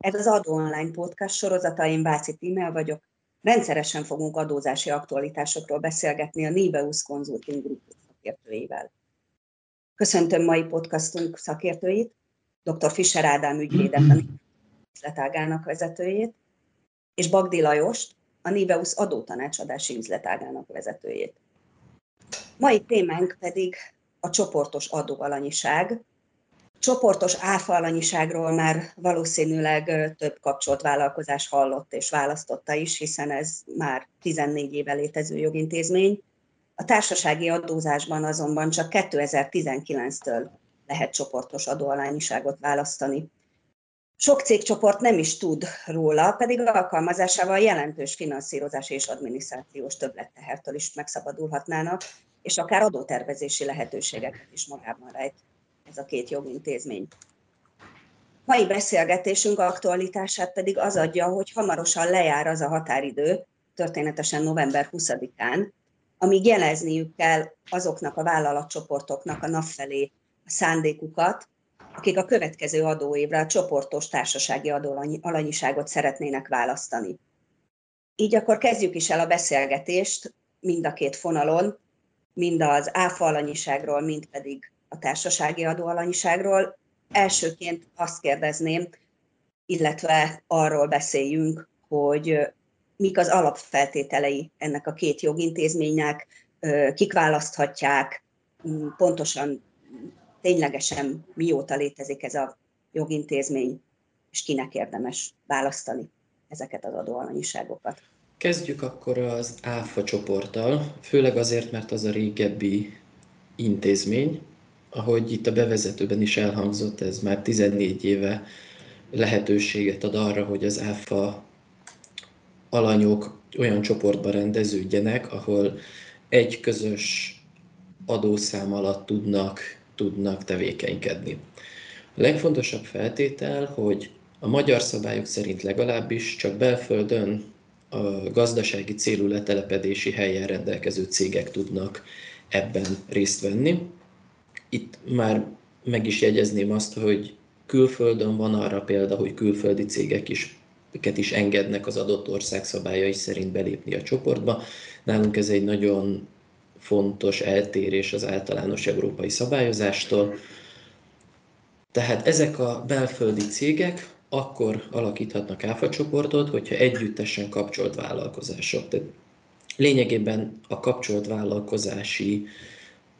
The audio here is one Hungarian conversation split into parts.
Ez az Adó Online Podcast sorozata, én Váci Tímel vagyok. Rendszeresen fogunk adózási aktualitásokról beszélgetni a Niveus Consulting Group szakértőivel. Köszöntöm mai podcastunk szakértőit, dr. Fischer Ádám ügyvédet, a üzletágának vezetőjét, és Bagdi Lajost, a Niveus adótanácsadási üzletágának vezetőjét. Mai témánk pedig a csoportos adóalanyiság, csoportos áfalanyiságról már valószínűleg több kapcsolt vállalkozás hallott és választotta is, hiszen ez már 14 éve létező jogintézmény. A társasági adózásban azonban csak 2019-től lehet csoportos adóalanyiságot választani. Sok cégcsoport nem is tud róla, pedig alkalmazásával jelentős finanszírozás és adminisztrációs többlettehertől is megszabadulhatnának, és akár adótervezési lehetőségeket is magában rejt ez a két jogintézmény. Mai beszélgetésünk aktualitását pedig az adja, hogy hamarosan lejár az a határidő, történetesen november 20-án, amíg jelezniük kell azoknak a vállalatcsoportoknak a nap felé a szándékukat, akik a következő adóévre a csoportos társasági adóalanyiságot szeretnének választani. Így akkor kezdjük is el a beszélgetést mind a két fonalon, mind az áfa alanyiságról, mind pedig a társasági adóalanyiságról. Elsőként azt kérdezném, illetve arról beszéljünk, hogy mik az alapfeltételei ennek a két jogintézménynek, kik választhatják, pontosan ténylegesen mióta létezik ez a jogintézmény, és kinek érdemes választani ezeket az adóalanyiságokat. Kezdjük akkor az ÁFA csoporttal, főleg azért, mert az a régebbi intézmény, ahogy itt a bevezetőben is elhangzott, ez már 14 éve lehetőséget ad arra, hogy az ÁFA alanyok olyan csoportba rendeződjenek, ahol egy közös adószám alatt tudnak, tudnak tevékenykedni. A legfontosabb feltétel, hogy a magyar szabályok szerint legalábbis csak belföldön a gazdasági célú letelepedési helyen rendelkező cégek tudnak ebben részt venni. Itt már meg is jegyezném azt, hogy külföldön van arra példa, hogy külföldi cégek is őket is engednek az adott ország szabályai szerint belépni a csoportba. Nálunk ez egy nagyon fontos eltérés az általános európai szabályozástól. Tehát ezek a belföldi cégek akkor alakíthatnak áfa csoportot, hogyha együttesen kapcsolt vállalkozások. Tehát lényegében a kapcsolt vállalkozási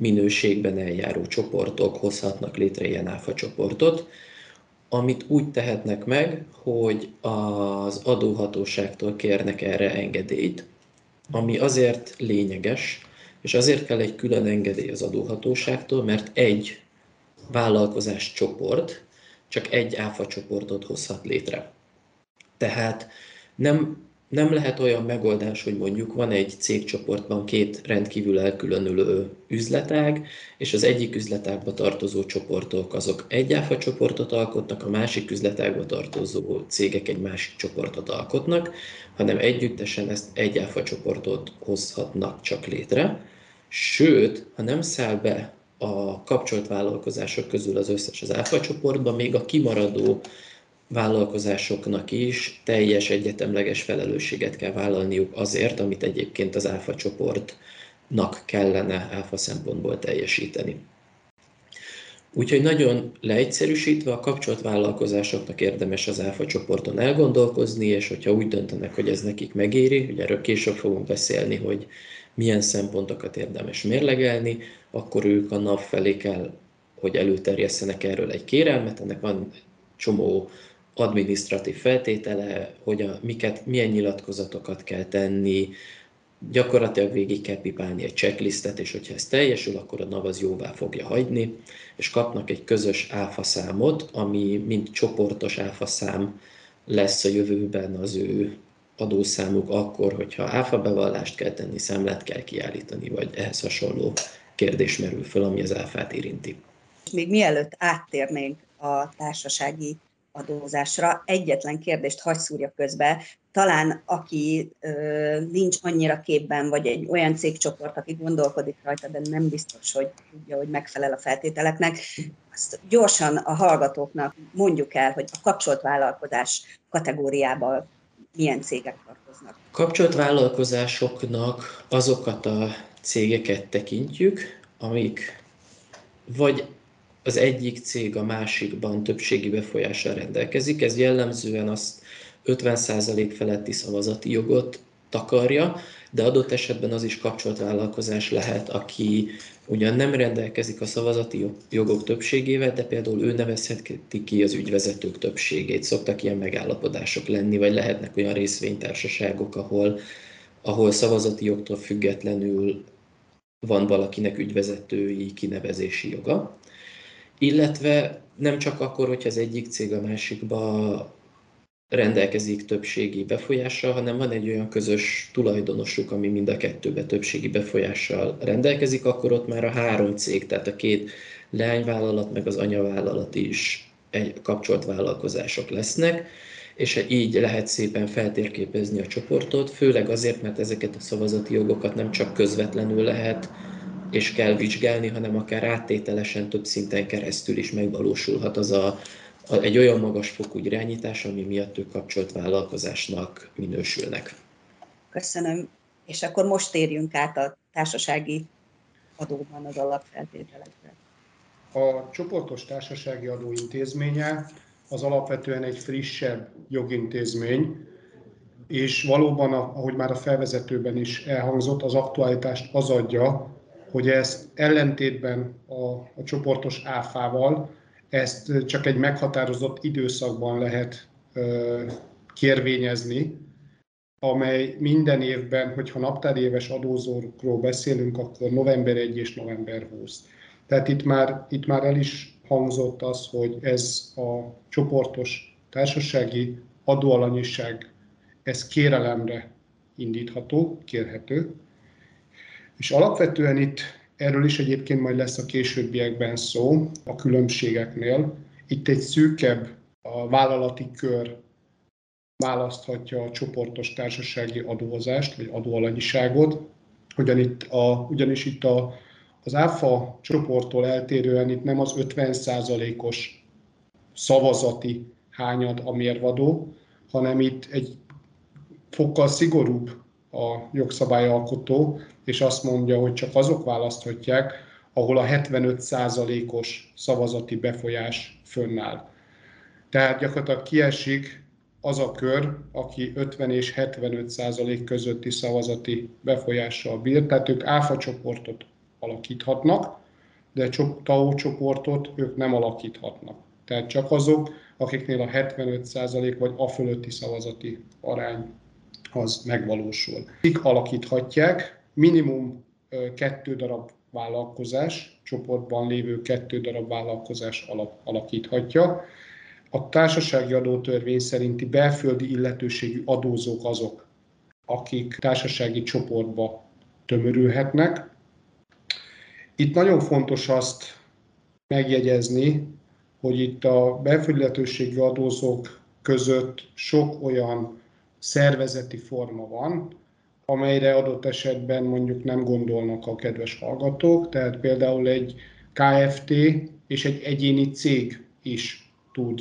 minőségben eljáró csoportok hozhatnak létre ilyen áfa csoportot, amit úgy tehetnek meg, hogy az adóhatóságtól kérnek erre engedélyt, ami azért lényeges, és azért kell egy külön engedély az adóhatóságtól, mert egy vállalkozás csoport csak egy áfa csoportot hozhat létre. Tehát nem nem lehet olyan megoldás, hogy mondjuk van egy cégcsoportban két rendkívül elkülönülő üzletág, és az egyik üzletágba tartozó csoportok azok egy áfa csoportot alkotnak, a másik üzletágba tartozó cégek egy másik csoportot alkotnak, hanem együttesen ezt egy áfa csoportot hozhatnak csak létre. Sőt, ha nem száll be a kapcsolt vállalkozások közül az összes az áfa csoportba, még a kimaradó vállalkozásoknak is teljes egyetemleges felelősséget kell vállalniuk azért, amit egyébként az áfa csoportnak kellene áfa szempontból teljesíteni. Úgyhogy nagyon leegyszerűsítve a kapcsolt vállalkozásoknak érdemes az áfa csoporton elgondolkozni, és hogyha úgy döntenek, hogy ez nekik megéri, ugye erről később fogunk beszélni, hogy milyen szempontokat érdemes mérlegelni, akkor ők a nap felé kell, hogy előterjesztenek erről egy kérelmet, ennek van csomó adminisztratív feltétele, hogy a, miket, milyen nyilatkozatokat kell tenni, gyakorlatilag végig kell pipálni egy checklistet, és hogyha ez teljesül, akkor a NAV az jóvá fogja hagyni, és kapnak egy közös áfa számot, ami mint csoportos áfa szám lesz a jövőben az ő adószámuk akkor, hogyha áfa bevallást kell tenni, számlát kell kiállítani, vagy ehhez hasonló kérdés merül föl, ami az áfát érinti. Még mielőtt áttérnénk a társasági adózásra. Egyetlen kérdést hagy szúrja közbe, talán aki ö, nincs annyira képben, vagy egy olyan cégcsoport, aki gondolkodik rajta, de nem biztos, hogy tudja, hogy megfelel a feltételeknek, azt gyorsan a hallgatóknak mondjuk el, hogy a kapcsolt vállalkozás kategóriába milyen cégek tartoznak. Kapcsolt vállalkozásoknak azokat a cégeket tekintjük, amik vagy az egyik cég a másikban többségi befolyással rendelkezik. Ez jellemzően azt 50% feletti szavazati jogot takarja, de adott esetben az is kapcsolt vállalkozás lehet, aki ugyan nem rendelkezik a szavazati jogok többségével, de például ő nevezheti ki az ügyvezetők többségét. Szoktak ilyen megállapodások lenni, vagy lehetnek olyan részvénytársaságok, ahol, ahol szavazati jogtól függetlenül van valakinek ügyvezetői kinevezési joga. Illetve nem csak akkor, hogyha az egyik cég a másikba rendelkezik többségi befolyással, hanem van egy olyan közös tulajdonosuk, ami mind a kettőbe többségi befolyással rendelkezik, akkor ott már a három cég, tehát a két leányvállalat meg az anyavállalat is egy kapcsolt vállalkozások lesznek, és így lehet szépen feltérképezni a csoportot, főleg azért, mert ezeket a szavazati jogokat nem csak közvetlenül lehet és kell vizsgálni, hanem akár áttételesen több szinten keresztül is megvalósulhat az a egy olyan magas fokú irányítás, ami miatt ők kapcsolt vállalkozásnak minősülnek. Köszönöm. És akkor most térjünk át a társasági adóban az alapfeltételekre. A csoportos társasági adó intézménye az alapvetően egy frissebb jogintézmény, és valóban, ahogy már a felvezetőben is elhangzott, az aktualitást az adja, hogy ezt ellentétben a, a csoportos áfával ezt csak egy meghatározott időszakban lehet kérvényezni, amely minden évben, hogyha naptári éves adózókról beszélünk, akkor november 1 és november 20. Tehát itt már, itt már el is hangzott az, hogy ez a csoportos társasági adóalanyiság, ez kérelemre indítható, kérhető. És alapvetően itt Erről is egyébként majd lesz a későbbiekben szó a különbségeknél. Itt egy szűkebb a vállalati kör választhatja a csoportos társasági adózást, vagy adóalanyiságot, ugyan itt a, ugyanis itt a, az ÁFA csoporttól eltérően itt nem az 50%-os szavazati hányad a mérvadó, hanem itt egy fokkal szigorúbb a jogszabályalkotó, és azt mondja, hogy csak azok választhatják, ahol a 75%-os szavazati befolyás fönnáll. Tehát gyakorlatilag kiesik az a kör, aki 50 és 75 százalék közötti szavazati befolyással bír, tehát ők áfa csoportot alakíthatnak, de TAO csoportot ők nem alakíthatnak. Tehát csak azok, akiknél a 75 százalék vagy a fölötti szavazati arány az megvalósul. Kik alakíthatják? Minimum kettő darab vállalkozás, csoportban lévő kettő darab vállalkozás alakíthatja. A társasági adótörvény szerinti belföldi illetőségű adózók azok, akik társasági csoportba tömörülhetnek. Itt nagyon fontos azt megjegyezni, hogy itt a belföldi illetőségű adózók között sok olyan szervezeti forma van, amelyre adott esetben mondjuk nem gondolnak a kedves hallgatók, tehát például egy KFT és egy egyéni cég is tud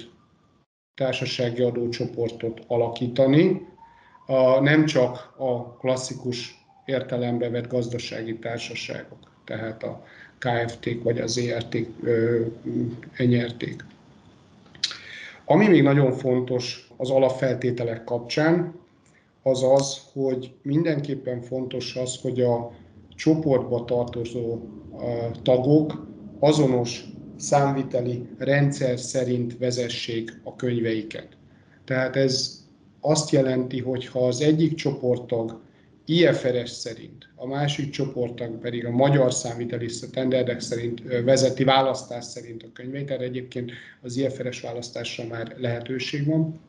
társasági adócsoportot alakítani, a, nem csak a klasszikus értelembe vett gazdasági társaságok, tehát a KFT-k vagy az ERT-k, enyerték. Ami még nagyon fontos az alapfeltételek kapcsán, az az, hogy mindenképpen fontos az, hogy a csoportba tartozó tagok azonos számviteli rendszer szerint vezessék a könyveiket. Tehát ez azt jelenti, hogy ha az egyik csoporttag IFRS szerint, a másik csoporttag pedig a magyar számviteli standardek szerint vezeti választás szerint a könyveit, tehát egyébként az IFRS választásra már lehetőség van,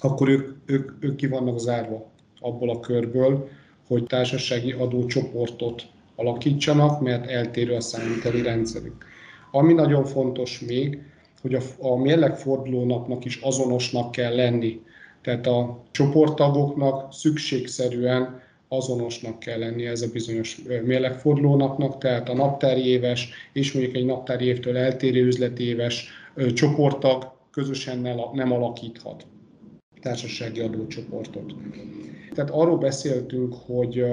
akkor ők, ők, ők ki vannak zárva abból a körből, hogy társasági adócsoportot alakítsanak, mert eltérő a számíteli rendszerük. Ami nagyon fontos még, hogy a, a mérlegforduló is azonosnak kell lenni. Tehát a csoporttagoknak szükségszerűen azonosnak kell lenni ez a bizonyos mérlegforduló napnak, tehát a naptári éves és mondjuk egy naptári évtől eltérő üzleti éves csoporttag közösen nem alakíthat társasági adócsoportot. Tehát arról beszéltünk, hogy,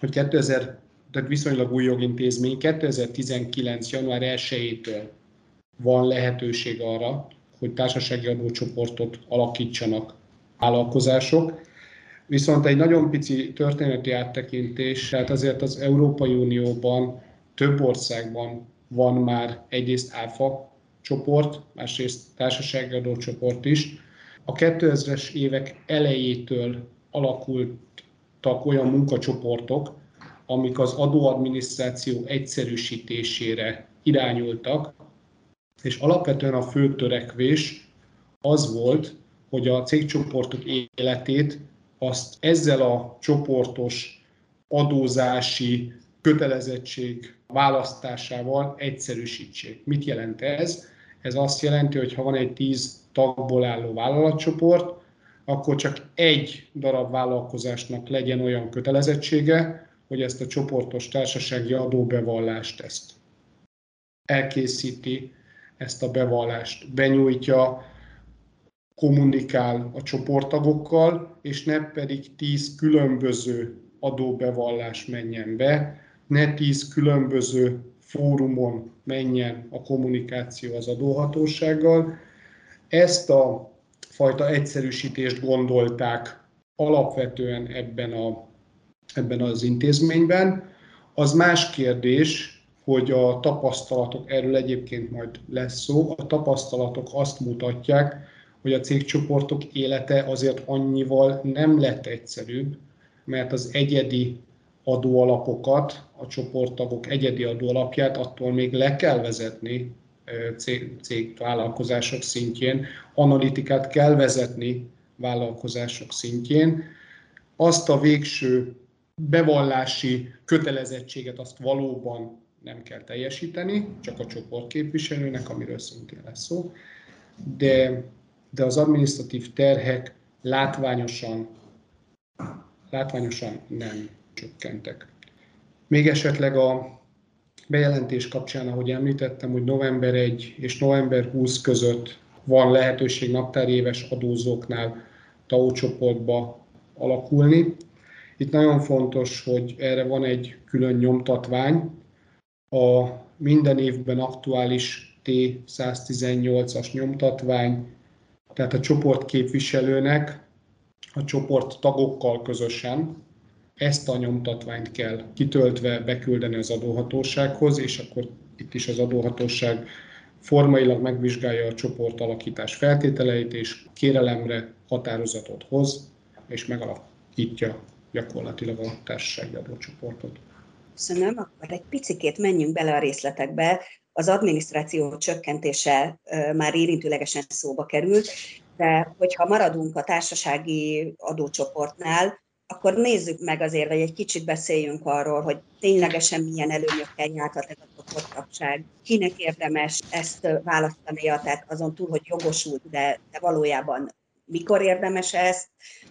hogy 2000, tehát viszonylag új jogintézmény 2019. január 1-től van lehetőség arra, hogy társasági adócsoportot alakítsanak vállalkozások. Viszont egy nagyon pici történeti áttekintés, tehát azért az Európai Unióban több országban van már egyrészt ÁFA csoport, másrészt társasági adócsoport is. A 2000-es évek elejétől alakultak olyan munkacsoportok, amik az adóadminisztráció egyszerűsítésére irányultak, és alapvetően a fő törekvés az volt, hogy a cégcsoportok életét azt ezzel a csoportos adózási kötelezettség választásával egyszerűsítsék. Mit jelent ez? Ez azt jelenti, hogy ha van egy 10 tagból álló vállalatcsoport, akkor csak egy darab vállalkozásnak legyen olyan kötelezettsége, hogy ezt a csoportos társasági adóbevallást ezt elkészíti, ezt a bevallást benyújtja, kommunikál a csoporttagokkal, és ne pedig tíz különböző adóbevallás menjen be, ne tíz különböző fórumon menjen a kommunikáció az adóhatósággal. Ezt a fajta egyszerűsítést gondolták alapvetően ebben, a, ebben az intézményben. Az más kérdés, hogy a tapasztalatok, erről egyébként majd lesz szó, a tapasztalatok azt mutatják, hogy a cégcsoportok élete azért annyival nem lett egyszerűbb, mert az egyedi adóalapokat, a csoporttagok egyedi adóalapját attól még le kell vezetni cég, cég vállalkozások szintjén, analitikát kell vezetni vállalkozások szintjén. Azt a végső bevallási kötelezettséget azt valóban nem kell teljesíteni, csak a csoportképviselőnek, amiről szintén lesz szó, de, de az administratív terhek látványosan, látványosan nem csökkentek. Még esetleg a bejelentés kapcsán, ahogy említettem, hogy november 1 és november 20 között van lehetőség naptári éves adózóknál TAO csoportba alakulni. Itt nagyon fontos, hogy erre van egy külön nyomtatvány, a minden évben aktuális T118-as nyomtatvány, tehát a csoport képviselőnek a csoport tagokkal közösen ezt a nyomtatványt kell kitöltve beküldeni az adóhatósághoz, és akkor itt is az adóhatóság formailag megvizsgálja a csoport alakítás feltételeit, és kérelemre határozatot hoz, és megalakítja gyakorlatilag a társasági adócsoportot. Köszönöm, akkor egy picikét menjünk bele a részletekbe. Az adminisztráció csökkentése már érintőlegesen szóba került, de hogyha maradunk a társasági adócsoportnál, akkor nézzük meg azért, vagy egy kicsit beszéljünk arról, hogy ténylegesen milyen előnyökkel járhat ez a csoporttagság, kinek érdemes ezt választania, tehát azon túl, hogy jogosult, de, de valójában mikor érdemes ezt,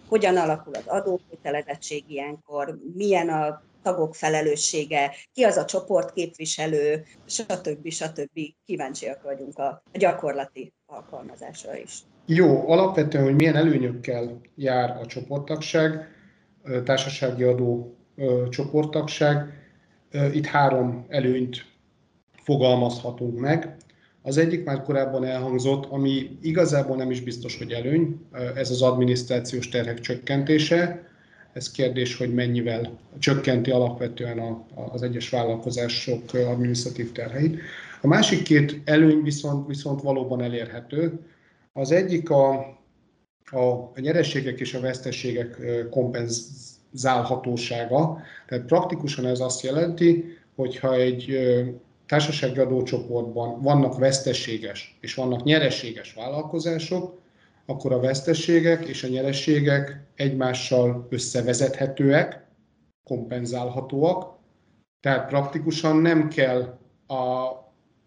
hogyan alakul az adókötelezettség ilyenkor, milyen a tagok felelőssége, ki az a csoportképviselő, stb. stb. Kíváncsiak vagyunk a gyakorlati alkalmazásra is. Jó, alapvetően, hogy milyen előnyökkel jár a csoporttagság, társasági adó csoporttagság. Itt három előnyt fogalmazhatunk meg. Az egyik már korábban elhangzott, ami igazából nem is biztos, hogy előny, ez az adminisztrációs terhek csökkentése. Ez kérdés, hogy mennyivel csökkenti alapvetően a, az egyes vállalkozások adminisztratív terheit. A másik két előny viszont, viszont valóban elérhető. Az egyik a, a, a nyerességek és a veszteségek kompenzálhatósága. Tehát praktikusan ez azt jelenti, hogyha egy társasági adócsoportban vannak veszteséges és vannak nyereséges vállalkozások, akkor a veszteségek és a nyereségek egymással összevezethetőek, kompenzálhatóak, tehát praktikusan nem kell a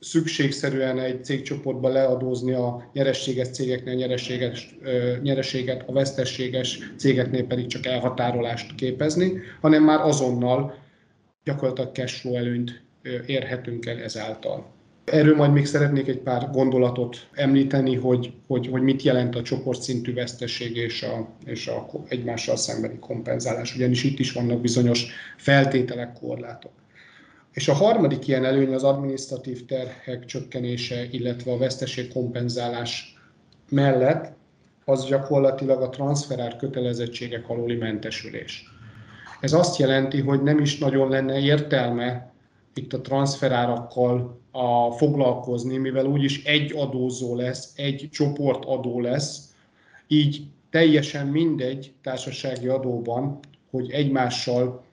szükségszerűen egy cégcsoportba leadózni a nyerességes cégeknél nyerességes, nyereséget, a vesztességes cégeknél pedig csak elhatárolást képezni, hanem már azonnal gyakorlatilag cashflow előnyt érhetünk el ezáltal. Erről majd még szeretnék egy pár gondolatot említeni, hogy, hogy, hogy mit jelent a csoportszintű veszteség és a, és a egymással szembeni kompenzálás, ugyanis itt is vannak bizonyos feltételek, korlátok. És a harmadik ilyen előny az adminisztratív terhek csökkenése, illetve a veszteség kompenzálás mellett az gyakorlatilag a transferár kötelezettségek aluli mentesülés. Ez azt jelenti, hogy nem is nagyon lenne értelme itt a transferárakkal a foglalkozni, mivel úgyis egy adózó lesz, egy csoport adó lesz, így teljesen mindegy társasági adóban, hogy egymással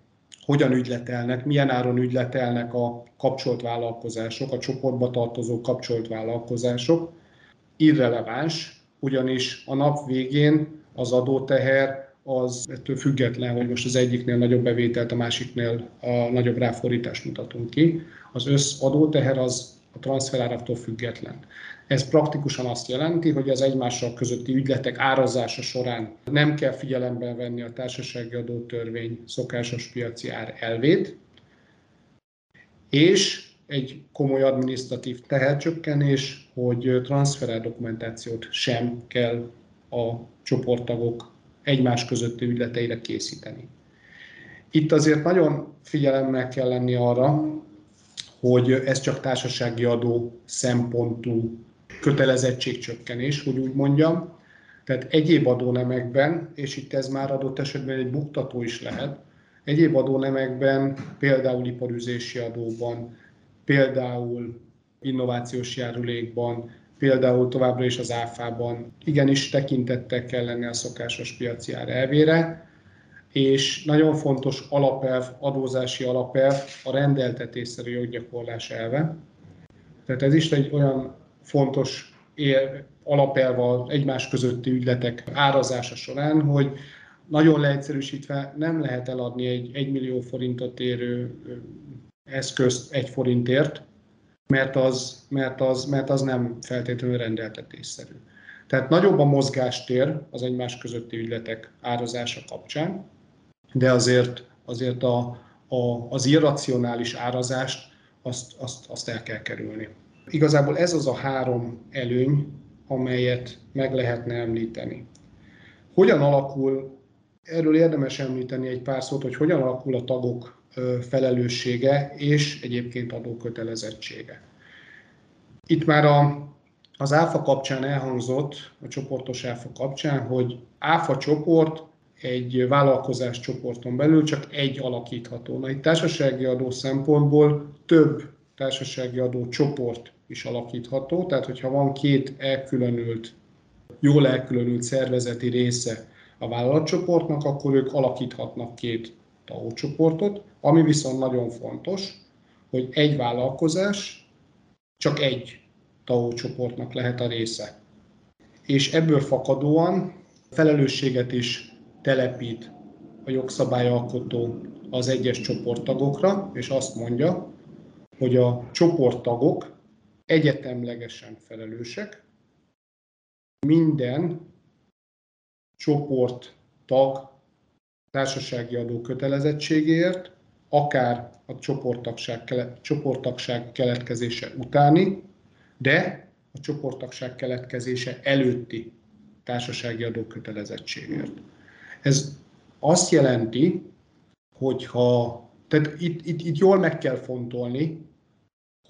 hogyan ügyletelnek, milyen áron ügyletelnek a kapcsolt vállalkozások, a csoportba tartozó kapcsolt vállalkozások. Irreleváns, ugyanis a nap végén az adóteher az ettől független, hogy most az egyiknél nagyobb bevételt, a másiknél a nagyobb ráfordítást mutatunk ki. Az össz adóteher az a transferáraktól független. Ez praktikusan azt jelenti, hogy az egymással közötti ügyletek árazása során nem kell figyelembe venni a társasági adótörvény szokásos piaci ár elvét, és egy komoly adminisztratív tehercsökkenés, hogy transfer dokumentációt sem kell a csoporttagok egymás közötti ügyleteire készíteni. Itt azért nagyon figyelemmel kell lenni arra, hogy ez csak társasági adó szempontú kötelezettségcsökkenés, hogy úgy mondjam. Tehát egyéb adónemekben, és itt ez már adott esetben egy buktató is lehet, egyéb adónemekben, például iparüzési adóban, például innovációs járulékban, például továbbra is az áfában igenis tekintettel kell lenni a szokásos piaci ár elvére, és nagyon fontos alapelv, adózási alapelv a rendeltetésszerű joggyakorlás elve. Tehát ez is egy olyan fontos alapelve az egymás közötti ügyletek árazása során, hogy nagyon leegyszerűsítve nem lehet eladni egy 1 millió forintot érő eszközt egy forintért, mert az, mert az, mert az nem feltétlenül rendeltetésszerű. Tehát nagyobb a mozgástér az egymás közötti ügyletek árazása kapcsán, de azért, azért a, a, az irracionális árazást azt, azt, azt el kell kerülni. Igazából ez az a három előny, amelyet meg lehetne említeni. Hogyan alakul, erről érdemes említeni egy pár szót, hogy hogyan alakul a tagok felelőssége és egyébként adókötelezettsége. Itt már a, az ÁFA kapcsán elhangzott, a csoportos ÁFA kapcsán, hogy ÁFA csoport egy vállalkozás csoporton belül csak egy alakítható. Na itt társasági adó szempontból több társasági adó csoport is alakítható, tehát hogyha van két elkülönült, jól elkülönült szervezeti része a vállalatcsoportnak, akkor ők alakíthatnak két tagcsoportot, ami viszont nagyon fontos, hogy egy vállalkozás csak egy tagcsoportnak lehet a része. És ebből fakadóan felelősséget is telepít a jogszabályalkotó az egyes csoporttagokra, és azt mondja, hogy a csoporttagok egyetemlegesen felelősek minden csoporttag társasági adó kötelezettségéért, akár a csoporttagság, csoporttagság keletkezése utáni, de a csoporttagság keletkezése előtti társasági adó kötelezettségért. Ez azt jelenti, hogy ha, tehát itt, itt, itt jól meg kell fontolni,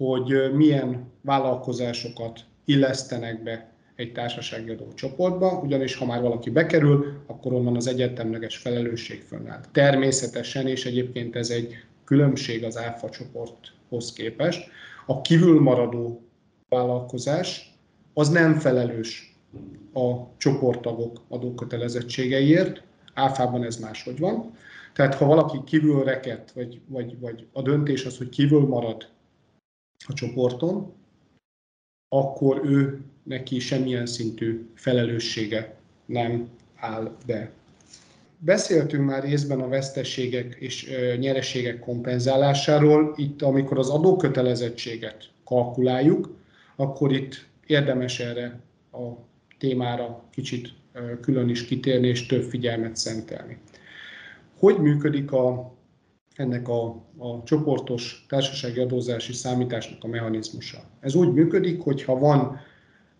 hogy milyen vállalkozásokat illesztenek be egy társasági adó csoportba, ugyanis ha már valaki bekerül, akkor onnan az egyetemleges felelősség fönnáll. Természetesen, és egyébként ez egy különbség az ÁFA csoporthoz képest, a kívülmaradó vállalkozás az nem felelős a csoporttagok adókötelezettségeiért, áfában ez máshogy van. Tehát ha valaki kívül reket, vagy, vagy, vagy a döntés az, hogy kívül marad a csoporton, akkor ő neki semmilyen szintű felelőssége nem áll be. Beszéltünk már részben a veszteségek és nyereségek kompenzálásáról. Itt, amikor az adókötelezettséget kalkuláljuk, akkor itt érdemes erre a témára kicsit külön is kitérni és több figyelmet szentelni. Hogy működik a, ennek a, a csoportos társasági adózási számításnak a mechanizmusa? Ez úgy működik, hogy ha van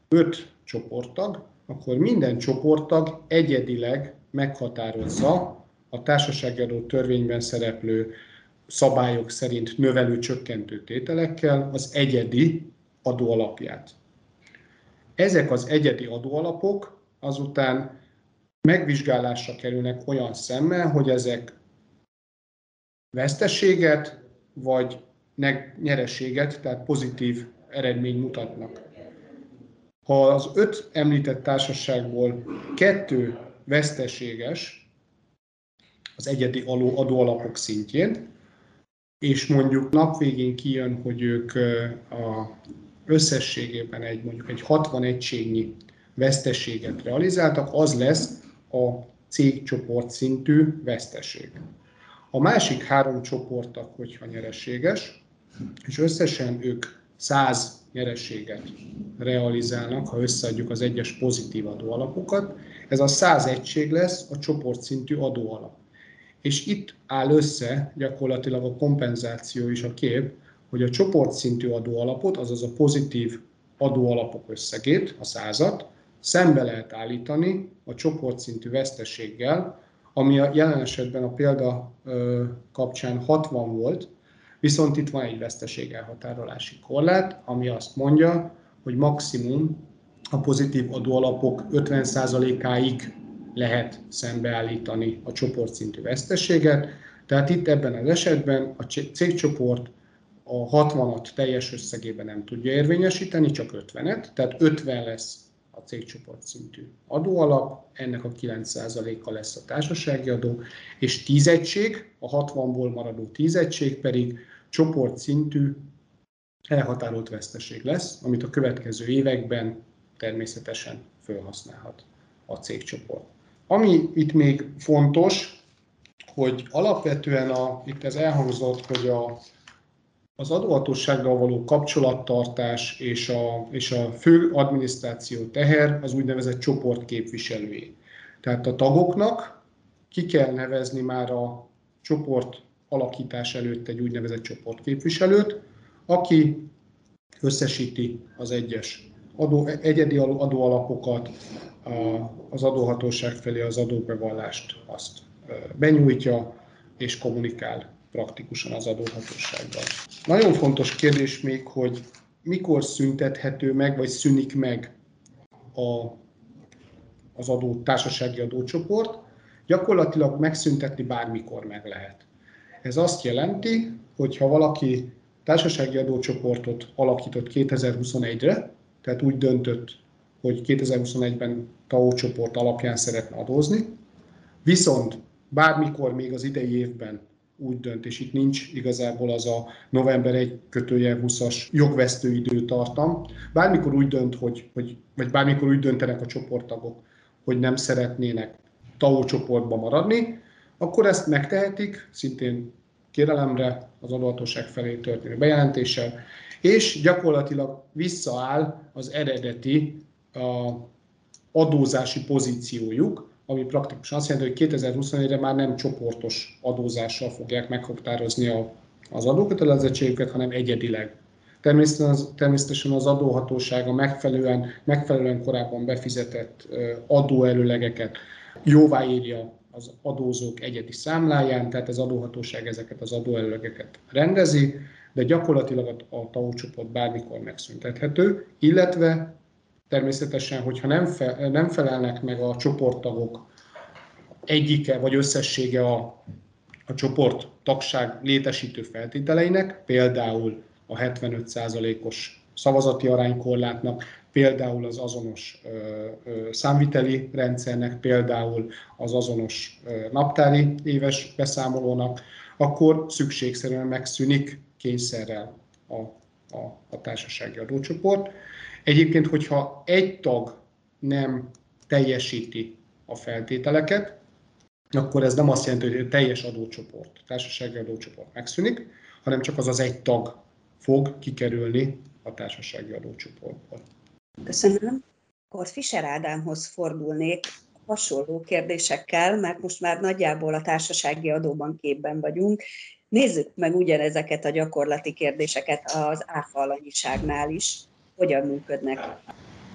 öt csoporttag, akkor minden csoporttag egyedileg meghatározza a társasági adó törvényben szereplő szabályok szerint növelő csökkentő tételekkel az egyedi adóalapját. Ezek az egyedi adóalapok azután megvizsgálásra kerülnek olyan szemmel, hogy ezek veszteséget vagy nyereséget, tehát pozitív eredmény mutatnak. Ha az öt említett társaságból kettő veszteséges az egyedi adóalapok szintjén, és mondjuk napvégén kijön, hogy ők a összességében egy mondjuk egy 60 egységnyi veszteséget realizáltak, az lesz a cégcsoport szintű veszteség. A másik három csoporttak, hogyha nyereséges, és összesen ők 100 nyereséget realizálnak, ha összeadjuk az egyes pozitív adóalapokat, ez a 100 egység lesz a csoportszintű adóalap. És itt áll össze gyakorlatilag a kompenzáció is a kép, hogy a csoportszintű adóalapot, azaz a pozitív adóalapok összegét, a százat, szembe lehet állítani a csoportszintű veszteséggel, ami a jelen esetben a példa kapcsán 60 volt, viszont itt van egy veszteség elhatárolási korlát, ami azt mondja, hogy maximum a pozitív adóalapok 50%-áig lehet szembeállítani a csoportszintű veszteséget. Tehát itt ebben az esetben a cégcsoport a 60-at teljes összegében nem tudja érvényesíteni, csak 50-et, tehát 50 lesz a cégcsoport szintű adóalap, ennek a 9%-a lesz a társasági adó, és 10 egység, a 60-ból maradó 10 egység pedig csoportszintű elhatárolt veszteség lesz, amit a következő években természetesen felhasználhat a cégcsoport. Ami itt még fontos, hogy alapvetően a, itt ez elhangzott, hogy a, az adóhatósággal való kapcsolattartás és a, és a fő adminisztráció teher az úgynevezett csoport képviselői. Tehát a tagoknak ki kell nevezni már a csoport alakítás előtt egy úgynevezett csoportképviselőt, aki összesíti az egyes adó, egyedi adóalapokat, az adóhatóság felé az adóbevallást azt benyújtja és kommunikál praktikusan az adóhatósággal. Nagyon fontos kérdés még, hogy mikor szüntethető meg, vagy szűnik meg a, az adó, társasági adócsoport. Gyakorlatilag megszüntetni bármikor meg lehet. Ez azt jelenti, hogy ha valaki társasági adócsoportot alakított 2021-re, tehát úgy döntött, hogy 2021-ben TAO csoport alapján szeretne adózni, viszont bármikor még az idei évben úgy dönt, és itt nincs igazából az a november 1 kötője 20-as jogvesztő időtartam. Bármikor úgy dönt, hogy, hogy, vagy bármikor úgy döntenek a csoporttagok, hogy nem szeretnének TAO csoportba maradni, akkor ezt megtehetik, szintén kérelemre az adóhatóság felé történő bejelentéssel, és gyakorlatilag visszaáll az eredeti a adózási pozíciójuk, ami praktikusan azt jelenti, hogy 2021-re már nem csoportos adózással fogják meghatározni a, az adókötelezettségüket, hanem egyedileg. Természetesen az, természetesen az adóhatósága megfelelően, megfelelően korábban befizetett adóelőlegeket jóváírja az adózók egyedi számláján, tehát az adóhatóság ezeket az adóelőlegeket rendezi, de gyakorlatilag a TAO csoport bármikor megszüntethető, illetve természetesen, hogyha nem, fe, nem felelnek meg a csoporttagok egyike vagy összessége a, a csoport tagság létesítő feltételeinek, például a 75%-os szavazati aránykorlátnak, például az azonos számviteli rendszernek, például az azonos naptári éves beszámolónak, akkor szükségszerűen megszűnik kényszerrel a, a, a társasági adócsoport. Egyébként, hogyha egy tag nem teljesíti a feltételeket, akkor ez nem azt jelenti, hogy a teljes adócsoport, társasági adócsoport megszűnik, hanem csak az az egy tag fog kikerülni a társasági adócsoportban. Köszönöm. Akkor Fischer Ádámhoz fordulnék hasonló kérdésekkel, mert most már nagyjából a társasági adóban képben vagyunk. Nézzük meg ugyanezeket a gyakorlati kérdéseket az áfa alanyiságnál is, hogyan működnek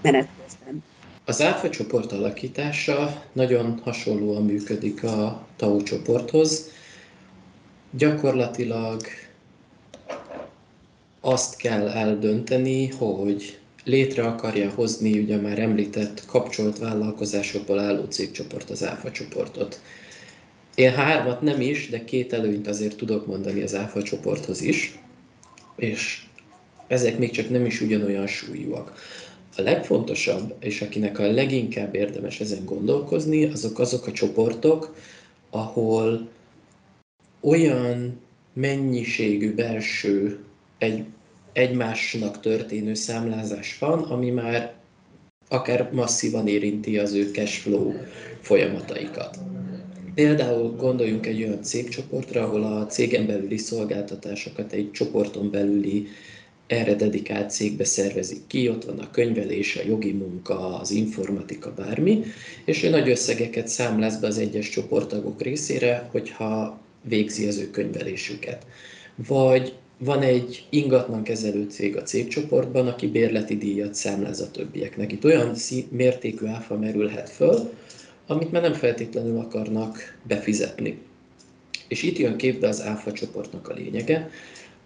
menet közben. Az áfa csoport alakítása nagyon hasonlóan működik a TAO csoporthoz. Gyakorlatilag azt kell eldönteni, hogy létre akarja hozni ugye már említett kapcsolt vállalkozásokból álló cégcsoport, az ÁFA csoportot. Én hármat nem is, de két előnyt azért tudok mondani az ÁFA csoporthoz is, és ezek még csak nem is ugyanolyan súlyúak. A legfontosabb, és akinek a leginkább érdemes ezen gondolkozni, azok azok a csoportok, ahol olyan mennyiségű belső egy, egymásnak történő számlázás van, ami már akár masszívan érinti az ő cashflow folyamataikat. Például gondoljunk egy olyan cégcsoportra, ahol a cégen belüli szolgáltatásokat egy csoporton belüli erre dedikált cégbe szervezik ki, ott van a könyvelés, a jogi munka, az informatika, bármi, és ő nagy összegeket számláz be az egyes csoporttagok részére, hogyha végzi az ő könyvelésüket. Vagy van egy ingatlan kezelő cég a cégcsoportban, aki bérleti díjat számláz a többieknek. Itt olyan mértékű áfa merülhet föl, amit már nem feltétlenül akarnak befizetni. És itt jön képbe az áfa csoportnak a lényege.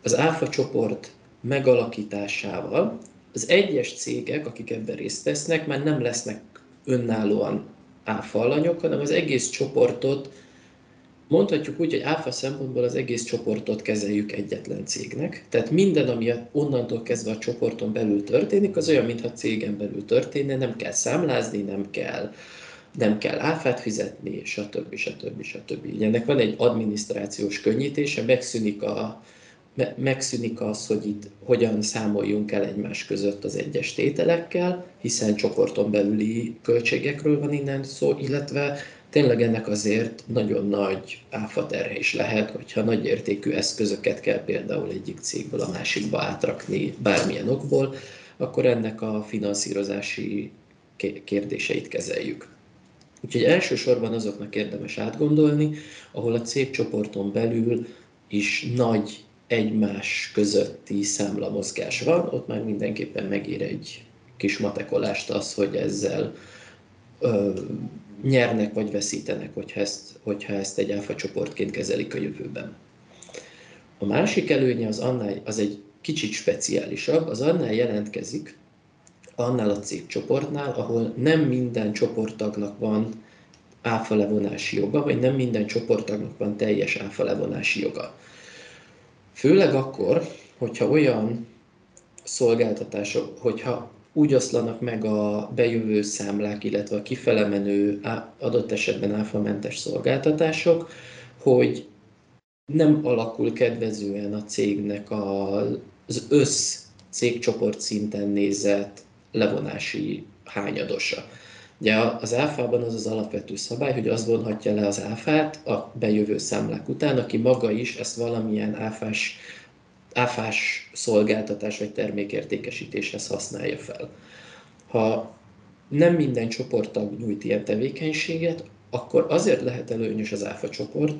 Az áfa csoport megalakításával az egyes cégek, akik ebben részt vesznek, már nem lesznek önállóan áfa alanyok, hanem az egész csoportot, mondhatjuk úgy, hogy áfa szempontból az egész csoportot kezeljük egyetlen cégnek. Tehát minden, ami onnantól kezdve a csoporton belül történik, az olyan, mintha cégen belül történne, nem kell számlázni, nem kell nem kell áfát fizetni, stb. stb. stb. Ennek van egy adminisztrációs könnyítése, megszűnik a, megszűnik az, hogy itt hogyan számoljunk el egymás között az egyes tételekkel, hiszen csoporton belüli költségekről van innen szó, illetve tényleg ennek azért nagyon nagy áfaterhe is lehet, hogyha nagy értékű eszközöket kell például egyik cégből a másikba átrakni bármilyen okból, akkor ennek a finanszírozási kérdéseit kezeljük. Úgyhogy elsősorban azoknak érdemes átgondolni, ahol a cégcsoporton belül is nagy egymás közötti számlamozgás van, ott már mindenképpen megér egy kis matekolást az, hogy ezzel ö, nyernek vagy veszítenek, hogyha ezt, hogyha ezt egy áfa csoportként kezelik a jövőben. A másik előnye az annál, az egy kicsit speciálisabb, az annál jelentkezik, annál a cégcsoportnál, ahol nem minden csoporttagnak van áfa levonási joga, vagy nem minden csoporttagnak van teljes áfa levonási joga. Főleg akkor, hogyha olyan szolgáltatások, hogyha úgy oszlanak meg a bejövő számlák, illetve a kifele menő adott esetben áfamentes szolgáltatások, hogy nem alakul kedvezően a cégnek az össz cégcsoport szinten nézett levonási hányadosa. Ugye az áfában az az alapvető szabály, hogy az vonhatja le az áfát a bejövő számlák után, aki maga is ezt valamilyen áfás, áfás szolgáltatás vagy termékértékesítéshez használja fel. Ha nem minden csoporttag nyújt ilyen tevékenységet, akkor azért lehet előnyös az áfa csoport,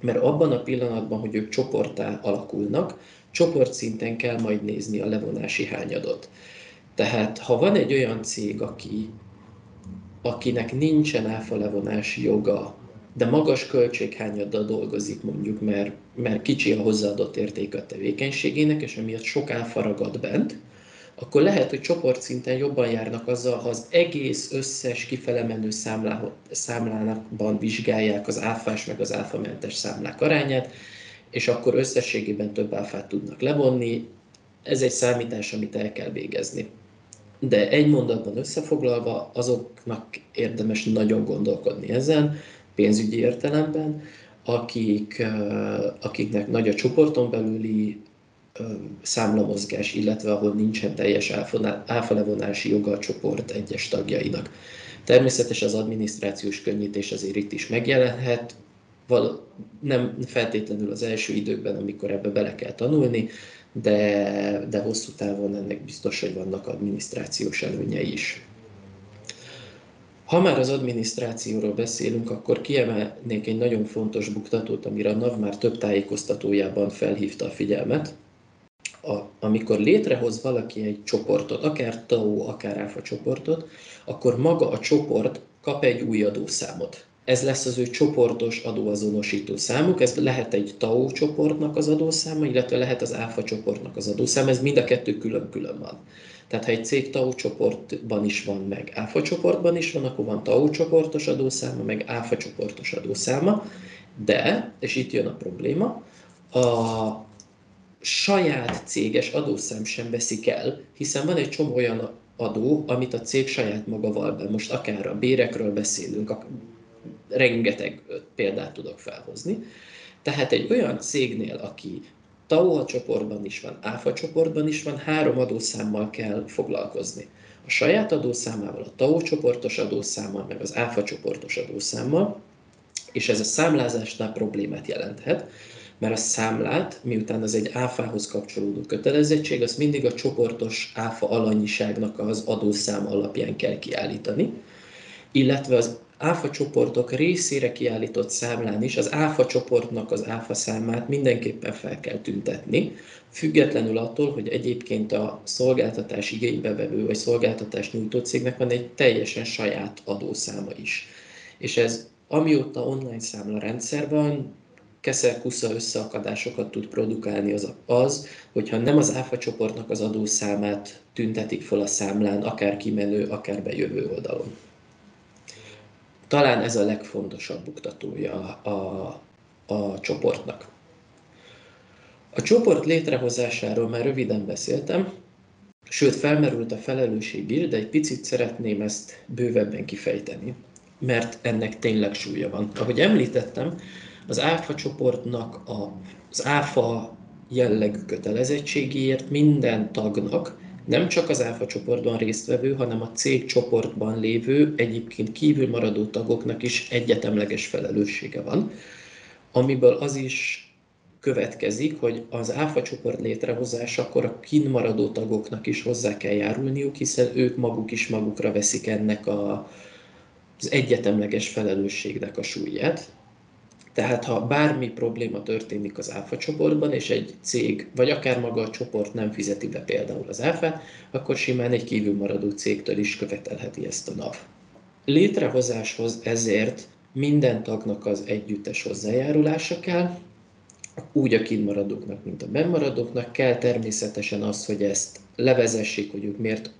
mert abban a pillanatban, hogy ők csoportá alakulnak, csoportszinten kell majd nézni a levonási hányadot. Tehát ha van egy olyan cég, aki akinek nincsen áfa levonási joga, de magas költséghányaddal dolgozik mondjuk, mert, mert kicsi a hozzáadott érték a tevékenységének, és emiatt sok áfa ragad bent, akkor lehet, hogy csoportszinten jobban járnak azzal, ha az egész összes kifele menő számlákban vizsgálják az áfás meg az áfamentes számlák arányát, és akkor összességében több áfát tudnak levonni. Ez egy számítás, amit el kell végezni de egy mondatban összefoglalva azoknak érdemes nagyon gondolkodni ezen, pénzügyi értelemben, akik, akiknek nagy a csoporton belüli számlamozgás, illetve ahol nincsen teljes áfalevonási joga a csoport egyes tagjainak. Természetesen az adminisztrációs könnyítés azért itt is megjelenhet, val- nem feltétlenül az első időkben, amikor ebbe bele kell tanulni, de, de hosszú távon ennek biztos, hogy vannak adminisztrációs előnyei is. Ha már az adminisztrációról beszélünk, akkor kiemelnék egy nagyon fontos buktatót, amire a NAV már több tájékoztatójában felhívta a figyelmet. A, amikor létrehoz valaki egy csoportot, akár TAO, akár ÁFA csoportot, akkor maga a csoport kap egy új adószámot. Ez lesz az ő csoportos adóazonosító számuk, ez lehet egy TAO csoportnak az adószáma, illetve lehet az ÁFA csoportnak az adószáma, ez mind a kettő külön-külön van. Tehát ha egy cég TAO csoportban is van, meg ÁFA csoportban is van, akkor van TAO csoportos adószáma, meg ÁFA csoportos adószáma, de, és itt jön a probléma, a saját céges adószám sem veszik el, hiszen van egy csomó olyan adó, amit a cég saját maga val be. Most akár a bérekről beszélünk, rengeteg példát tudok felhozni. Tehát egy olyan cégnél, aki TAO csoportban is van, ÁFA csoportban is van, három adószámmal kell foglalkozni. A saját adószámával, a TAO csoportos adószámmal, meg az ÁFA csoportos adószámmal, és ez a számlázásnál problémát jelenthet, mert a számlát, miután az egy áfához kapcsolódó kötelezettség, azt mindig a csoportos áfa alanyiságnak az adószám alapján kell kiállítani, illetve az áfa csoportok részére kiállított számlán is az áfa csoportnak az áfa számát mindenképpen fel kell tüntetni, függetlenül attól, hogy egyébként a szolgáltatás igénybevevő vagy szolgáltatás nyújtó cégnek van egy teljesen saját adószáma is. És ez amióta online számla rendszer van, keszelkusza összeakadásokat tud produkálni az, az, hogyha nem az áfa csoportnak az adószámát tüntetik fel a számlán, akár kimenő, akár bejövő oldalon. Talán ez a legfontosabb buktatója a, a, a csoportnak. A csoport létrehozásáról már röviden beszéltem, sőt felmerült a felelősség is, de egy picit szeretném ezt bővebben kifejteni, mert ennek tényleg súlya van. Ahogy említettem, az áfa csoportnak az áfa jellegű kötelezettségéért minden tagnak nem csak az áfa csoportban résztvevő, hanem a cég csoportban lévő, egyébként kívül maradó tagoknak is egyetemleges felelőssége van, amiből az is következik, hogy az áfa csoport létrehozásakor a kinmaradó tagoknak is hozzá kell járulniuk, hiszen ők maguk is magukra veszik ennek a, az egyetemleges felelősségnek a súlyát. Tehát ha bármi probléma történik az áfa csoportban, és egy cég, vagy akár maga a csoport nem fizeti be például az áfát, akkor simán egy kívülmaradó cégtől is követelheti ezt a NAV. Létrehozáshoz ezért minden tagnak az együttes hozzájárulása kell, úgy a kintmaradóknak, mint a bennmaradóknak kell természetesen az, hogy ezt levezessék, hogy ők miért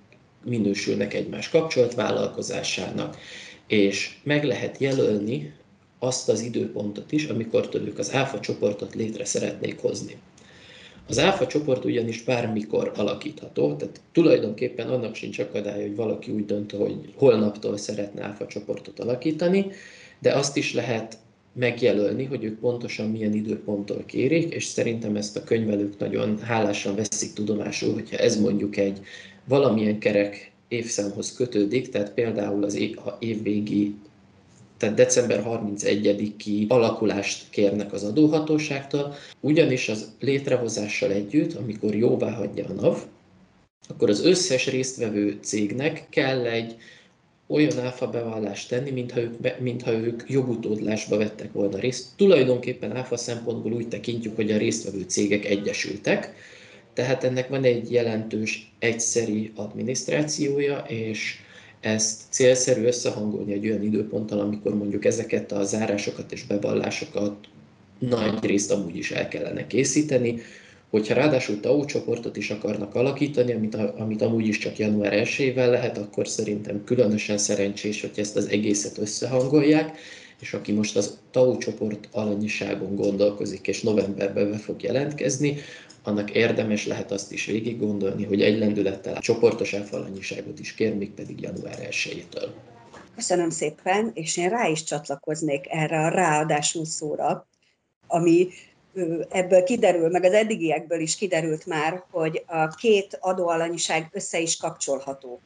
minősülnek egymás kapcsolat vállalkozásának, és meg lehet jelölni azt az időpontot is, amikor ők az áfa csoportot létre szeretnék hozni. Az áfa csoport ugyanis bármikor alakítható, tehát tulajdonképpen annak sincs akadálya, hogy valaki úgy dönt, hogy holnaptól szeretne áfa csoportot alakítani, de azt is lehet megjelölni, hogy ők pontosan milyen időponttól kérik, és szerintem ezt a könyvelők nagyon hálásan veszik tudomásul, hogyha ez mondjuk egy valamilyen kerek évszámhoz kötődik, tehát például az évvégi tehát december 31-i alakulást kérnek az adóhatóságtól, ugyanis az létrehozással együtt, amikor jóvá hagyja a NAV, akkor az összes résztvevő cégnek kell egy olyan áfa bevallást tenni, mintha ők, mintha ők jogutódlásba vettek volna részt. Tulajdonképpen áfa szempontból úgy tekintjük, hogy a résztvevő cégek egyesültek, tehát ennek van egy jelentős egyszeri adminisztrációja, és ezt célszerű összehangolni egy olyan időponttal, amikor mondjuk ezeket a zárásokat és bevallásokat nagy részt amúgy is el kellene készíteni, hogyha ráadásul TAO csoportot is akarnak alakítani, amit, amit amúgy is csak január 1 lehet, akkor szerintem különösen szerencsés, hogy ezt az egészet összehangolják, és aki most az TAO csoport alanyiságon gondolkozik, és novemberben be fog jelentkezni, annak érdemes lehet azt is végig gondolni, hogy egy lendülettel csoportos elfalanyiságot is kér, még pedig január 1-től. Köszönöm szépen, és én rá is csatlakoznék erre a ráadásul szóra, ami ebből kiderül, meg az eddigiekből is kiderült már, hogy a két adóalanyiság össze is kapcsolható.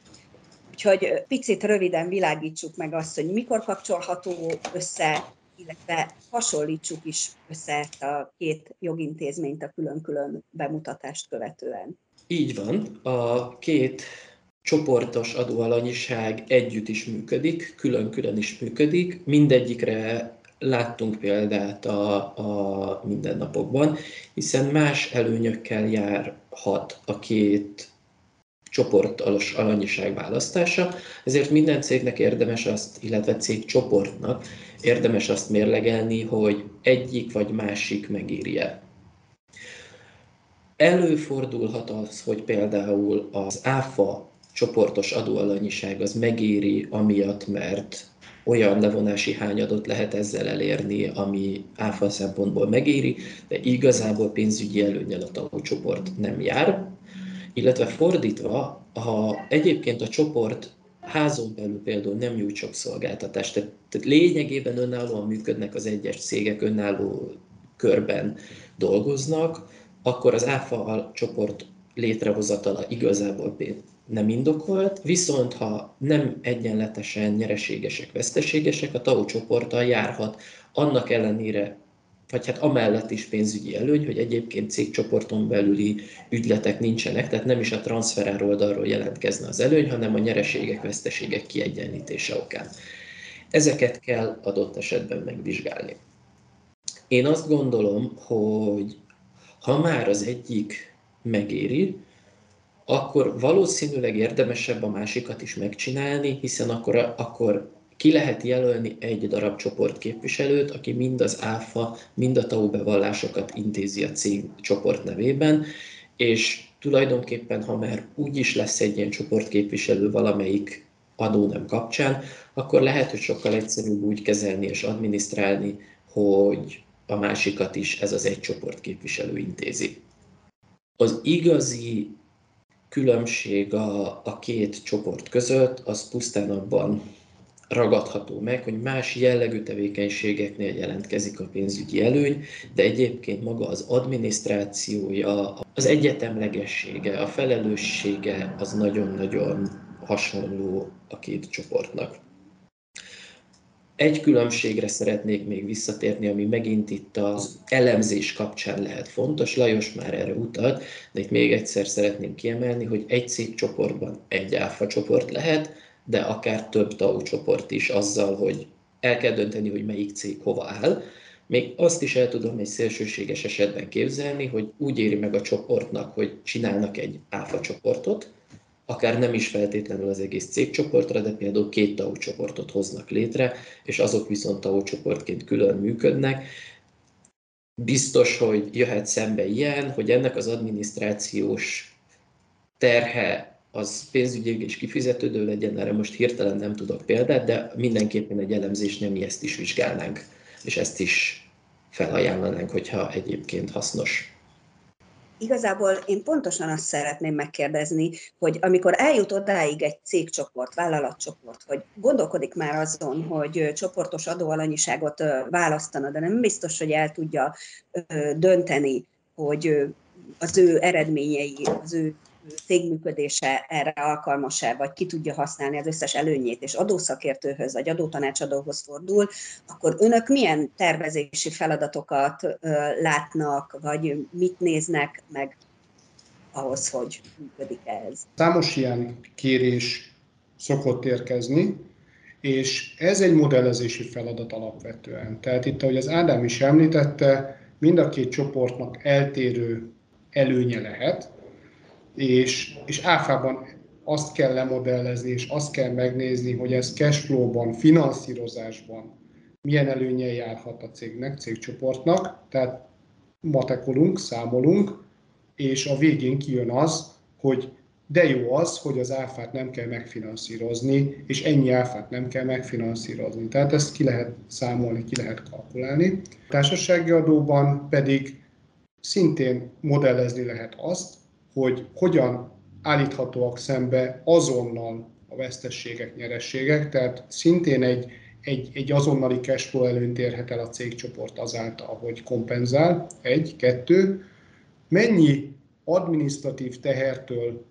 Úgyhogy picit röviden világítsuk meg azt, hogy mikor kapcsolható össze illetve hasonlítsuk is össze ezt a két jogintézményt a külön-külön bemutatást követően. Így van. A két csoportos adóalanyiság együtt is működik, külön-külön is működik. Mindegyikre láttunk példát a, a mindennapokban, hiszen más előnyökkel járhat a két csoportos alanyiság választása, ezért minden cégnek érdemes azt, illetve cégcsoportnak érdemes azt mérlegelni, hogy egyik vagy másik megírje. Előfordulhat az, hogy például az áfa csoportos adóalanyiság az megéri amiatt, mert olyan levonási hányadot lehet ezzel elérni, ami áfa szempontból megéri, de igazából pénzügyi előnyel a tanulcsoport nem jár. Illetve fordítva, ha egyébként a csoport házon belül például nem nyújt sok szolgáltatást, tehát, tehát lényegében önállóan működnek az egyes cégek, önálló körben dolgoznak, akkor az áfa csoport létrehozatala igazából nem indokolt, viszont ha nem egyenletesen nyereségesek, veszteségesek, a TAO csoporttal járhat. Annak ellenére, vagy hát amellett is pénzügyi előny, hogy egyébként cégcsoporton belüli ügyletek nincsenek, tehát nem is a transferár oldalról jelentkezne az előny, hanem a nyereségek, veszteségek kiegyenlítése okán. Ezeket kell adott esetben megvizsgálni. Én azt gondolom, hogy ha már az egyik megéri, akkor valószínűleg érdemesebb a másikat is megcsinálni, hiszen akkor, akkor ki lehet jelölni egy darab csoportképviselőt, aki mind az ÁFA, mind a TAU bevallásokat intézi a cég csoport nevében, és tulajdonképpen, ha már úgy is lesz egy ilyen csoportképviselő valamelyik adó nem kapcsán, akkor lehet, hogy sokkal egyszerűbb úgy kezelni és adminisztrálni, hogy a másikat is ez az egy csoportképviselő intézi. Az igazi különbség a, a két csoport között, az pusztán abban ragadható meg, hogy más jellegű tevékenységeknél jelentkezik a pénzügyi előny, de egyébként maga az adminisztrációja, az egyetemlegessége, a felelőssége az nagyon-nagyon hasonló a két csoportnak. Egy különbségre szeretnék még visszatérni, ami megint itt az elemzés kapcsán lehet fontos. Lajos már erre utalt, de itt még egyszer szeretném kiemelni, hogy egy cégcsoportban egy áfa csoport lehet, de akár több TAU csoport is azzal, hogy el kell dönteni, hogy melyik cég hova áll. Még azt is el tudom egy szélsőséges esetben képzelni, hogy úgy éri meg a csoportnak, hogy csinálnak egy áfa csoportot, akár nem is feltétlenül az egész cégcsoportra, de például két TAO csoportot hoznak létre, és azok viszont TAO csoportként külön működnek. Biztos, hogy jöhet szembe ilyen, hogy ennek az adminisztrációs terhe az pénzügyileg is kifizetődő legyen, erre most hirtelen nem tudok példát, de mindenképpen egy elemzés nem mi ezt is vizsgálnánk, és ezt is felajánlanánk, hogyha egyébként hasznos. Igazából én pontosan azt szeretném megkérdezni, hogy amikor eljut odáig egy cégcsoport, vállalatcsoport, hogy gondolkodik már azon, hogy csoportos adóalanyiságot választana, de nem biztos, hogy el tudja dönteni, hogy az ő eredményei, az ő cégműködése erre alkalmas-e, vagy ki tudja használni az összes előnyét, és adószakértőhöz vagy adótanácsadóhoz fordul, akkor önök milyen tervezési feladatokat látnak, vagy mit néznek meg ahhoz, hogy működik ez? Számos ilyen kérés szokott érkezni, és ez egy modellezési feladat alapvetően. Tehát itt, ahogy az Ádám is említette, mind a két csoportnak eltérő előnye lehet, és, és áfában azt kell lemodellezni, és azt kell megnézni, hogy ez cashflow-ban, finanszírozásban milyen előnye járhat a cégnek, cégcsoportnak. Tehát matekolunk, számolunk, és a végén kijön az, hogy de jó az, hogy az áfát nem kell megfinanszírozni, és ennyi áfát nem kell megfinanszírozni. Tehát ezt ki lehet számolni, ki lehet kalkulálni. A társasági adóban pedig szintén modellezni lehet azt, hogy hogyan állíthatóak szembe azonnal a vesztességek, nyerességek, tehát szintén egy, egy, egy azonnali cashflow előnyt érhet el a cégcsoport azáltal, hogy kompenzál. Egy, kettő, mennyi administratív tehertől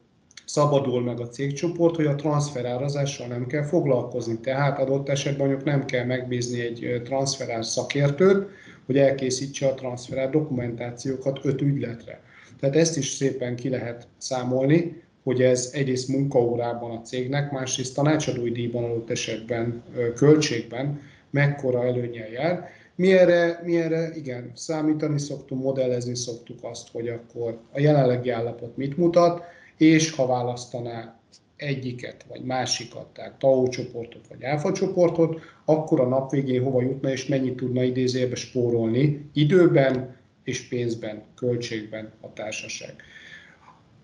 szabadul meg a cégcsoport, hogy a transferárazással nem kell foglalkozni. Tehát adott esetben mondjuk nem kell megbízni egy transferár szakértőt, hogy elkészítse a transferár dokumentációkat öt ügyletre. Tehát ezt is szépen ki lehet számolni, hogy ez egyrészt munkaórában a cégnek, másrészt tanácsadói díjban adott esetben, költségben mekkora előnyel jár. Mi erre, mi erre igen, számítani szoktunk, modellezni szoktuk azt, hogy akkor a jelenlegi állapot mit mutat, és ha választaná egyiket vagy másikat, tehát TAO csoportot vagy alfa csoportot, akkor a nap végén hova jutna és mennyit tudna idézőjelbe spórolni időben és pénzben, költségben a társaság.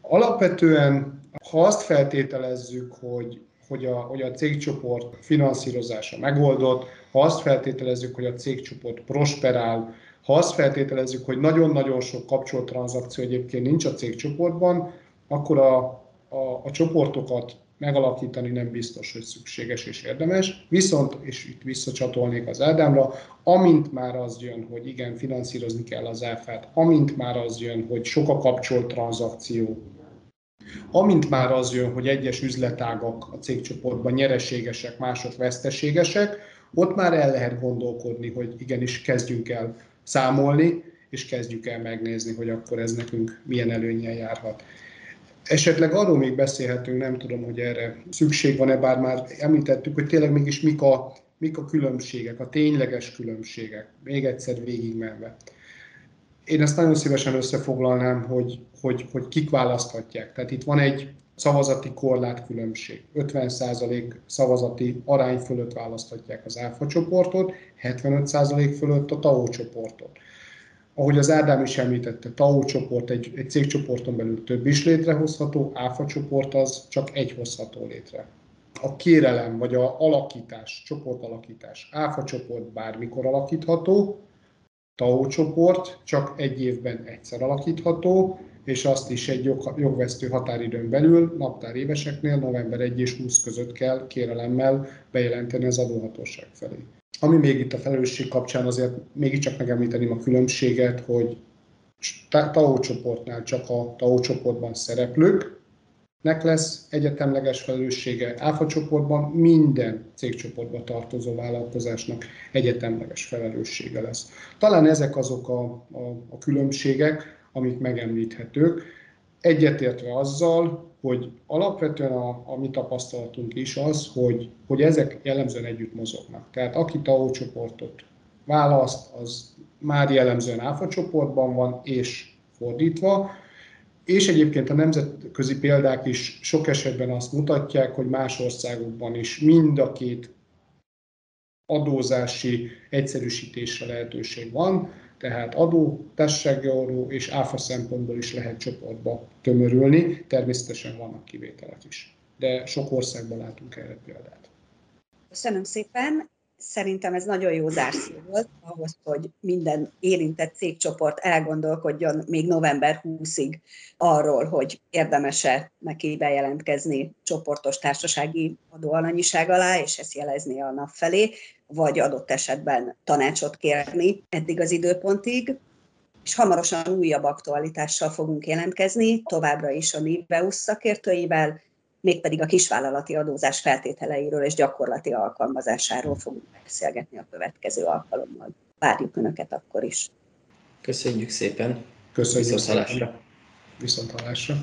Alapvetően, ha azt feltételezzük, hogy, hogy, a, hogy a cégcsoport finanszírozása megoldott, ha azt feltételezzük, hogy a cégcsoport prosperál, ha azt feltételezzük, hogy nagyon-nagyon sok kapcsolt tranzakció egyébként nincs a cégcsoportban, akkor a, a, a csoportokat megalakítani nem biztos, hogy szükséges és érdemes. Viszont, és itt visszacsatolnék az Ádámra, amint már az jön, hogy igen, finanszírozni kell az áfát, amint már az jön, hogy sok a kapcsolt tranzakció, amint már az jön, hogy egyes üzletágak a cégcsoportban nyereségesek, mások veszteségesek, ott már el lehet gondolkodni, hogy igenis kezdjünk el számolni, és kezdjük el megnézni, hogy akkor ez nekünk milyen előnyel járhat. Esetleg arról még beszélhetünk, nem tudom, hogy erre szükség van-e, bár már említettük, hogy tényleg mégis mik a, mik a különbségek, a tényleges különbségek, még egyszer végigmenve. Én ezt nagyon szívesen összefoglalnám, hogy, hogy, hogy kik választhatják. Tehát itt van egy szavazati korlátkülönbség. 50% szavazati arány fölött választhatják az ÁFA csoportot, 75% fölött a TAO csoportot ahogy az Ádám is említette, TAO csoport egy, egy cégcsoporton belül több is létrehozható, ÁFA csoport az csak egy hozható létre. A kérelem vagy a alakítás, csoportalakítás, ÁFA csoport bármikor alakítható, TAO csoport csak egy évben egyszer alakítható, és azt is egy jog, jogvesztő határidőn belül, naptár éveseknél november 1 és 20 között kell kérelemmel bejelenteni az adóhatóság felé. Ami még itt a felelősség kapcsán azért mégiscsak megemlíteném a különbséget, hogy TAO csoportnál csak a TAO csoportban szereplőknek lesz egyetemleges felelőssége, áfa csoportban minden cégcsoportba tartozó vállalkozásnak egyetemleges felelőssége lesz. Talán ezek azok a, a, a különbségek, amik megemlíthetők, egyetértve azzal, hogy alapvetően a, a mi tapasztalatunk is az, hogy, hogy ezek jellemzően együtt mozognak. Tehát aki TAO csoportot választ, az már jellemzően áfa csoportban van, és fordítva, és egyébként a nemzetközi példák is sok esetben azt mutatják, hogy más országokban is mind a két adózási egyszerűsítésre lehetőség van tehát adó, társasági adó és áfa szempontból is lehet csoportba tömörülni, természetesen vannak kivételek is, de sok országban látunk erre példát. Köszönöm szépen! Szerintem ez nagyon jó zárszó volt ahhoz, hogy minden érintett cégcsoport elgondolkodjon még november 20-ig arról, hogy érdemese neki bejelentkezni csoportos társasági adóalanyiság alá, és ezt jelezni a nap felé, vagy adott esetben tanácsot kérni eddig az időpontig, és hamarosan újabb aktualitással fogunk jelentkezni, továbbra is a Niveus szakértőivel, mégpedig a kisvállalati adózás feltételeiről és gyakorlati alkalmazásáról fogunk beszélgetni a következő alkalommal. Várjuk Önöket akkor is. Köszönjük szépen. Köszönjük Viszont hallásra. Viszont hallásra.